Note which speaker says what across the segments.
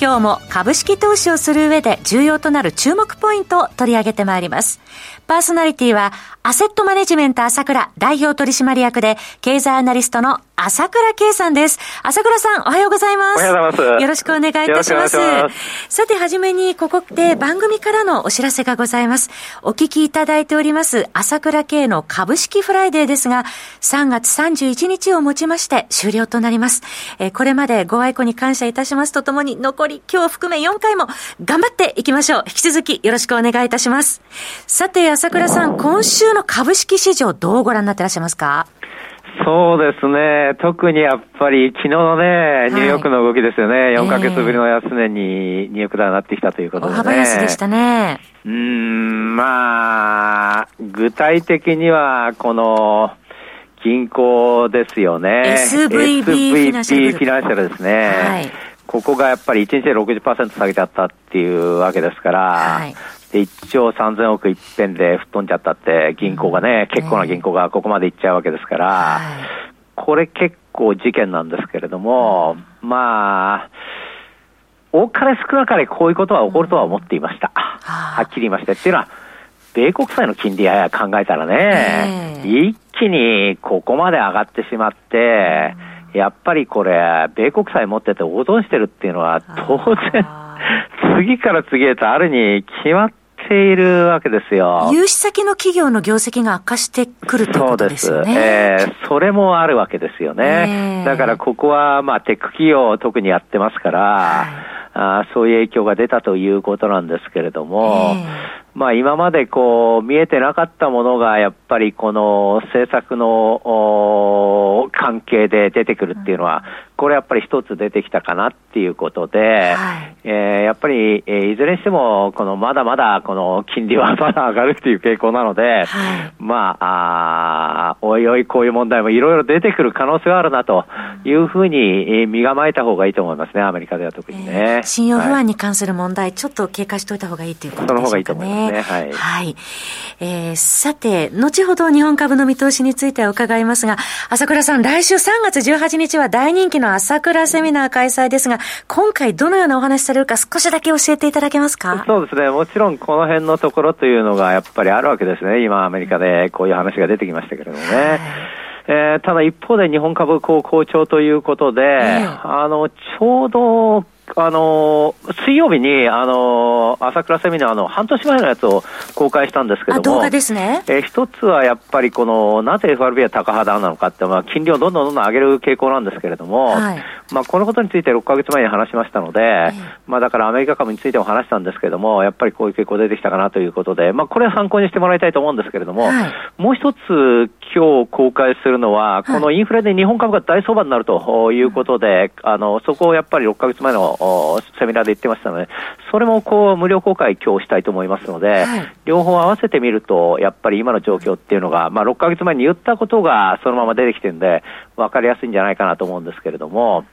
Speaker 1: 今日も株式投資をする上で重要となる注目ポイントを取り上げてまいりますパーソナリティはアセットマネジメント朝倉代表取締役で経済アナリストの朝倉慶さんです。朝倉さん、おはようございます。
Speaker 2: おはようございます。
Speaker 1: よろしくお願いいたします。ますさて、はじめに、ここで番組からのお知らせがございます。お聞きいただいております、朝倉慶の株式フライデーですが、3月31日をもちまして終了となります。えこれまでご愛顧に感謝いたしますとともに、残り今日含め4回も頑張っていきましょう。引き続きよろしくお願いいたします。さて、朝倉さん、今週の株式市場どうご覧になっていらっしゃいますか？
Speaker 2: そうですね。特にやっぱり昨日のね、ニューヨークの動きですよね。はい、4ヶ月ぶりの安値にニューヨークダウなってきたということで、ね。
Speaker 1: 大幅安でしたね。
Speaker 2: うん、まあ、具体的には、この、銀行ですよね。
Speaker 1: SVB。フィナンシャル
Speaker 2: ですね。はい。ここがやっぱり1日で60%下げちゃったっていうわけですから、はい、で、1兆3000億一遍で吹っ飛んじゃったって、銀行がね、結構な銀行がここまで行っちゃうわけですから、これ結構事件なんですけれども、まあ、多かれ少なかれこういうことは起こるとは思っていました。はっきり言いました。っていうのは、米国債の金利や考えたらね、一気にここまで上がってしまって、やっぱりこれ、米国債持ってて脅してるっていうのは当然、次から次へとあるに決まっているわけですよ。
Speaker 1: 融資先の企業の業績が悪化してくるということですよね。そうです。
Speaker 2: えー、それもあるわけですよね。えー、だからここは、まあ、テック企業を特にやってますから、はい、あそういう影響が出たということなんですけれども、えー、まあ今までこう見えてなかったものがやっぱりこの政策の関係で出てくるっていうのは、これやっぱり一つ出てきたかなっていうことで、はい、えー、やっぱり、えー、いずれにしても、このまだまだこの金利はまだ上がるっていう傾向なので、はい、まあ、あおいおいこういう問題もいろいろ出てくる可能性はあるなというふうに身構えた方がいいと思いますね、アメリカでは特にね。えー、
Speaker 1: 信用不安に関する問題、はい、ちょっと警戒しておいた方がいいということですね。その方がいいと思いますね。はい。はい。えー、さて、後ほど日本株の見通しについては伺いますが、朝倉さん、来週3月18日は大人気のの朝倉セミナー開催ですが、今回どのようなお話されるか少しだけ教えていただけますか？
Speaker 2: そうですね。もちろんこの辺のところというのがやっぱりあるわけですね。今アメリカでこういう話が出てきましたけれどもね。はいえー、ただ一方で日本株好好調ということで、えー、あの、ちょうどあの水曜日に、あの朝倉セミナーの半年前のやつを公開したんですけども、
Speaker 1: 動画ですね。
Speaker 2: えー、一つはやっぱりこの、なぜ FRB は高肌なのかって、まあ、金利をどんどんどんどん上げる傾向なんですけれども、はい、まあ、このことについて6ヶ月前に話しましたので、えー、まあ、だからアメリカ株についても話したんですけれども、やっぱりこういう傾向出てきたかなということで、まあ、これは参考にしてもらいたいと思うんですけれども、はい、もう一つ今日公開するのは、このインフレで日本株が大相場になるということで、あの、そこをやっぱり6ヶ月前のセミナーで言ってましたので、それもこう無料公開今日したいと思いますので、はい、両方合わせてみると、やっぱり今の状況っていうのが、まあ6ヶ月前に言ったことがそのまま出てきてるんで、分かりやすいんじゃないかなと思うんですけれども、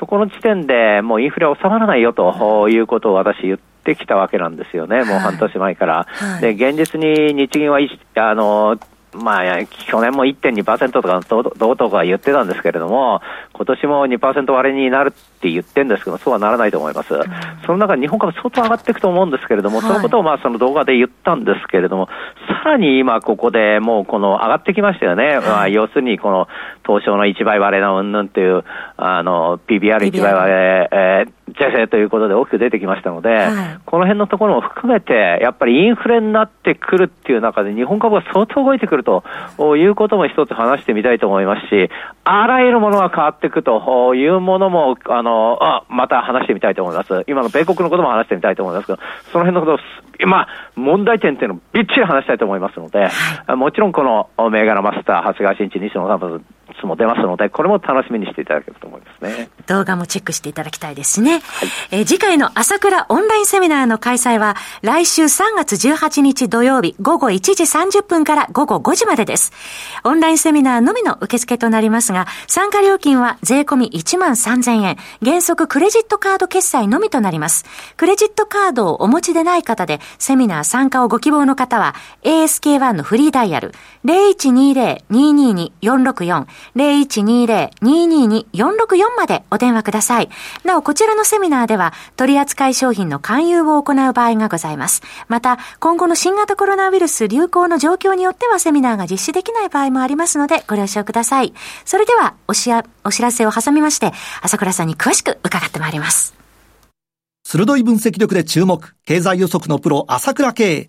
Speaker 2: そこの時点でもうインフレ収まらないよとい。うことを私言ってきたわけなんですよね、もう半年前から。はい、で、現実に日銀はあのまあ、去年も1.2%とかどうとか言ってたんですけれども、今年も2%割れになるって言ってるんですけど、そうはならないと思います。うん、その中で日本株相当上がっていくと思うんですけれども、はい、そのことをまあその動画で言ったんですけれども、さらに今ここでもうこの上がってきましたよね。はい、まあ、要するにこの東証の1倍割れのうんぬんっていう、あの、PBR1 倍割れ、えー是正ということで大きく出てきましたので、はい、この辺のところも含めて、やっぱりインフレになってくるっていう中で、日本株が相当動いてくるということも一つ話してみたいと思いますし、あらゆるものが変わっていくというものも、あの、あまた話してみたいと思います。今の米国のことも話してみたいと思いますけど、その辺のことを、まあ、問題点っていうのをびっちり話したいと思いますので、はい、もちろんこの銘柄マスター、長谷川新一、西野さんつも出ますので、これも楽しみにしていただけると思いますね。
Speaker 1: 動画もチェックしていただきたいですね。はい、えー、次回の朝倉オンラインセミナーの開催は、来週3月18日土曜日午後1時30分から午後5時までです。オンラインセミナーのみの受付となりますが、参加料金は税込み1万3000円、原則クレジットカード決済のみとなります。クレジットカードをお持ちでない方で、セミナー参加をご希望の方は、ASK1 のフリーダイヤル0120-222-464 0120-222-464までお電話ください。なお、こちらのセミナーでは、取扱い商品の勧誘を行う場合がございます。また、今後の新型コロナウイルス流行の状況によってはセミナーが実施できない場合もありますので、ご了承ください。それでは、おしや、お知らせを挟みまして、朝倉さんに詳しく伺ってまいります。
Speaker 3: 鋭い分析力で注目、経済予測のプロ、朝倉慶。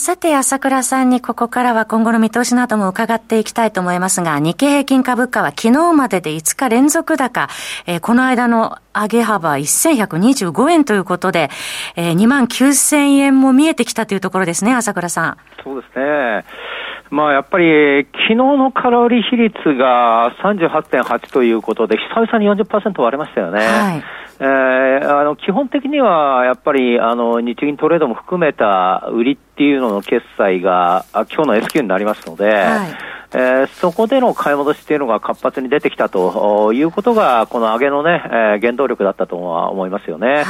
Speaker 1: さて、朝倉さんにここからは今後の見通しなども伺っていきたいと思いますが、日経平均株価は昨日までで5日連続高、えー、この間の上げ幅1125円ということで、えー、2万9000円も見えてきたというところですね、朝倉さん。
Speaker 2: そうですね。まあ、やっぱり、昨日の空売り比率が38.8ということで、久々に40%割れましたよね。はいえー、あの基本的にはやっぱりあの日銀トレードも含めた売りっていうのの決済が今日の S q になりますので、はいえー、そこでの買い戻しっていうのが活発に出てきたということが、この上げのね、えー、原動力だったとは思いますよね。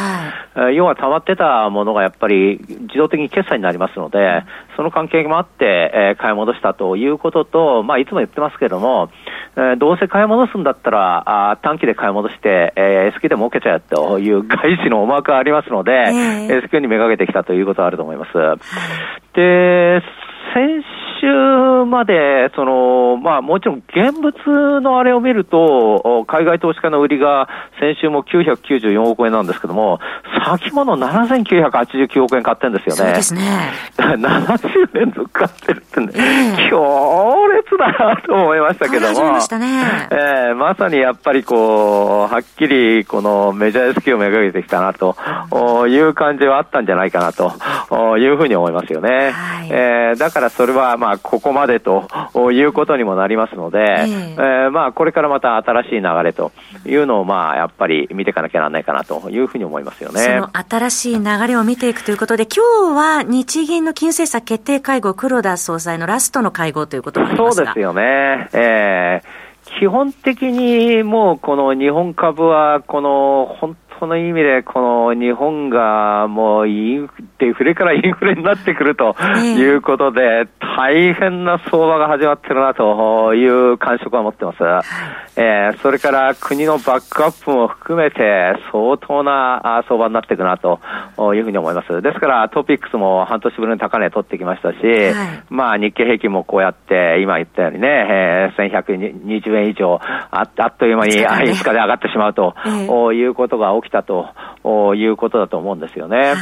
Speaker 2: はい、要は溜まってたものがやっぱり自動的に決済になりますので、その関係もあって、えー、買い戻したということと、まあ、いつも言ってますけれども、えー、どうせ買い戻すんだったら、あ短期で買い戻して、えー、S q で儲けちゃうという外資の思惑がありますので、えー、S q にめがけてきたということはあると思います。で、すまで、その、まあもちろん現物のあれを見ると、海外投資家の売りが先週も994億円なんですけども、先物7989億円買ってるんですよね。そう
Speaker 1: ですね。
Speaker 2: 70連続買ってるってね、えー、強烈だなと思いましたけども。
Speaker 1: ましたね。
Speaker 2: えー、まさにやっぱりこう、はっきりこのメジャー S q をめがけてきたなという感じはあったんじゃないかなというふうに思いますよね。はい、えー、だからそれはまあここまでということにもなりますので、えー、えー、まあこれからまた新しい流れというのをまあやっぱり見ていかなきゃならないかなというふうに思いますよね。そ
Speaker 1: の新しい流れを見ていくということで、今日は日銀の金融政策決定会合、黒田総裁のラストの会合ということがあります
Speaker 2: そうですよね。えー、基本的にもうこの日本株はこの本その意味で、この日本がもうインデフレからインフレになってくるということで、大変な相場が始まってるなという感触は持ってます。えー、それから国のバックアップも含めて相当な相場になっていくなというふうに思います。ですからトピックスも半年ぶりに高値取ってきましたし、はい、まあ日経平均もこうやって今言ったようにね、えー、1120円以上ああっという間に、ね、5日で上がってしまうと、いうことが起きたということだと思うんですよね。はい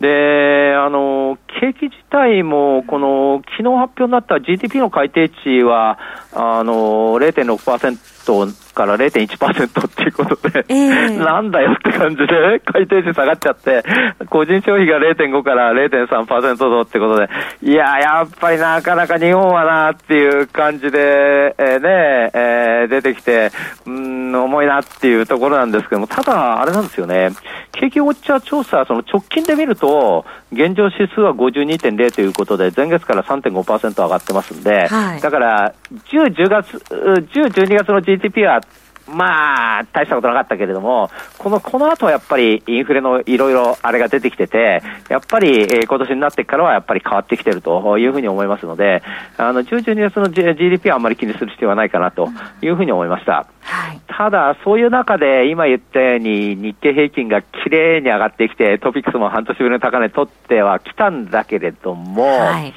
Speaker 2: で、あの、景気自体も、この、昨日発表になった GDP の改定値は、あの、0.6%から0.1%っていうことで、えー、なんだよって感じで、改定値下がっちゃって、個人消費が0.5から0.3%増ってことで、いや、やっぱりなかなか日本はなっていう感じで、えー、ね、えー、出てきて、うん、重いなっていうところなんですけども、ただ、あれなんですよね、景気ウォッチャー調査、その直近で見ると、現状指数は52.0ということで、前月から3.5%上がってますんで、はい、だから、10、10月、10、12月の GDP はまあ、大したことなかったけれども、この、この後はやっぱりインフレのいろいろあれが出てきてて、やっぱり、えー、今年になってからはやっぱり変わってきてるというふうに思いますので、あの、10、12月の GDP はあんまり気にする必要はないかなというふうに思いました。はい、ただ、そういう中で今言ったように日経平均がきれいに上がってきて、トピックスも半年ぶりの高値取ってはきたんだけれども、はい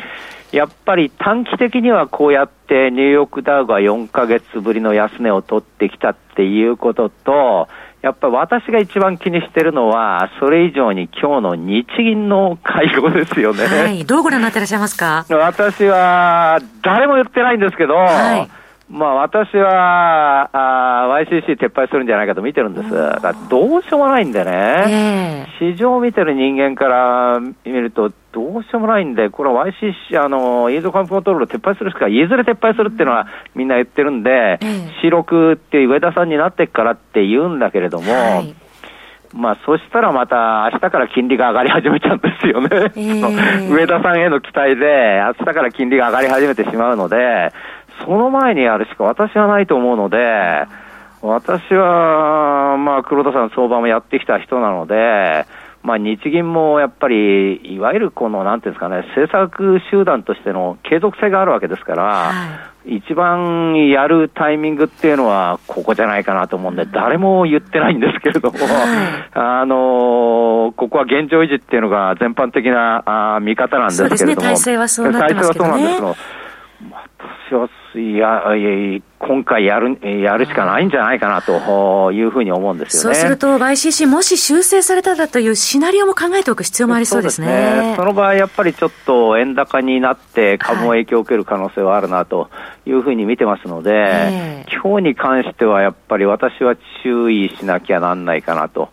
Speaker 2: やっぱり短期的にはこうやってニューヨークダウが4ヶ月ぶりの安値を取ってきたっていうことと、やっぱり私が一番気にしてるのは、それ以上に今日の日銀の会合ですよね。は
Speaker 1: い。どうご覧になってらっしゃいますか？
Speaker 2: 私は、誰も言ってないんですけど、はいまあ私はあ YCC 撤廃するんじゃないかと見てるんです。だどうしようもないんでね、えー、市場を見てる人間から見ると、どうしようもないんで、これは YCC、あの、イーズカンプコントロールを撤廃するしか、いずれ撤廃するっていうのはみんな言ってるんで、えー、四六って上田さんになってからって言うんだけれども、はいまあ、そしたらまた明日から金利が上がり始めちゃうんですよね。えー、上田さんへの期待で、明日から金利が上がり始めてしまうので、その前にやるしか私はないと思うので、私は、まあ、黒田さん相場もやってきた人なので、まあ、日銀もやっぱり、いわゆるこの、なんていうんですかね、政策集団としての継続性があるわけですから、はい、一番やるタイミングっていうのは、ここじゃないかなと思うんで、誰も言ってないんですけれども、はい、あのここは現状維持っていうのが全般的なあ見方なんですけれども、
Speaker 1: ね、体制はそうなってますね。体制はそうなんですけど
Speaker 2: 私はいや、今回やる、やるしかないんじゃないかなというふうに思うんですよ
Speaker 1: ね。そうすると、YCC もし修正されたらというシナリオも考えておく必要もありそうですね。そ
Speaker 2: ねその場合、やっぱりちょっと円高になって株も影響を受ける可能性はあるなというふうに見てますので、はい、今日に関してはやっぱり私は注意しなきゃなんないかなと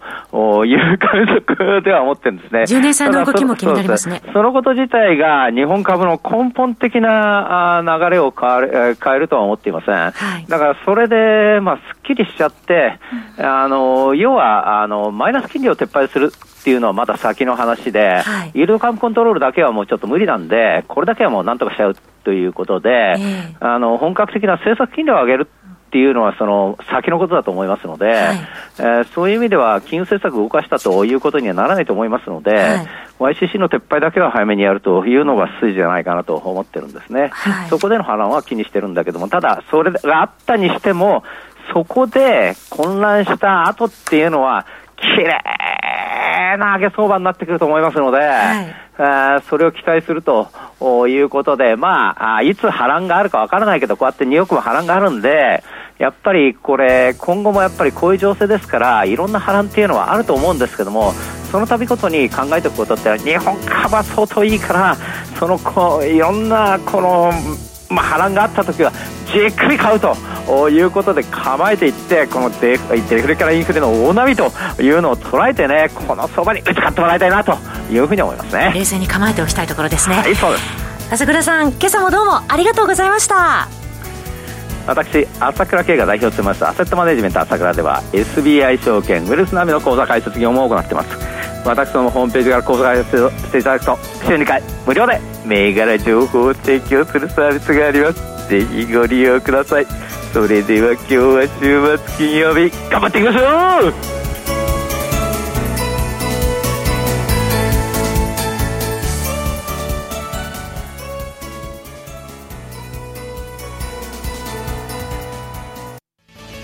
Speaker 2: いう感触では思ってるんですね。
Speaker 1: 10年債の動きも気になりますね。
Speaker 2: そのこと自体が日本株の根本的な流れを変え変えるとは思っていません。はい、だからそれで、まあ、すっきりしちゃって、うん、あの、要は、あの、マイナス金利を撤廃するっていうのはまだ先の話で、はい、イールドカンプコントロールだけはもうちょっと無理なんで、これだけはもうなんとかしちゃうということで、えー、あの、本格的な政策金利を上げるっていうのはその先のことだと思いますので、はい、えー、そういう意味では金融政策を動かしたということにはならないと思いますので、はい、YCC の撤廃だけは早めにやるというのが筋じゃないかなと思ってるんですね、はい、そこでの波乱は気にしてるんだけども、ただ、それがあったにしても、そこで混乱した後っていうのは、綺麗な上げ相場になってくると思いますので、はい、それを期待するということで、まあ、いつ波乱があるかわからないけど、こうやってニューヨークも波乱があるんで、やっぱりこれ、今後もやっぱりこういう情勢ですから、いろんな波乱っていうのはあると思うんですけども、その度ごとに考えておくことって、日本株は相当いいから、そのこいろんなこの、まあ、波乱があった時は、じっくり買うということで構えていって、このデフレからインフレの大波というのを捉えてね、この相場に打ち勝ってもらいたいなというふうに思いますね。
Speaker 1: 冷静に構えておきたいところですね。
Speaker 2: はい、そうです。
Speaker 1: 朝倉さん、今朝もどうもありがとうございました。
Speaker 2: 私朝倉慶が代表を務めますアセットマネジメント朝倉では SBI 証券ウェルス並みの口座開設業務を行っています。私どもホームページから口座開設していただくと週2回無料で銘柄情報を提供するサービスがあります。ぜひご利用ください。それでは今日は週末金曜日頑張っていきましょう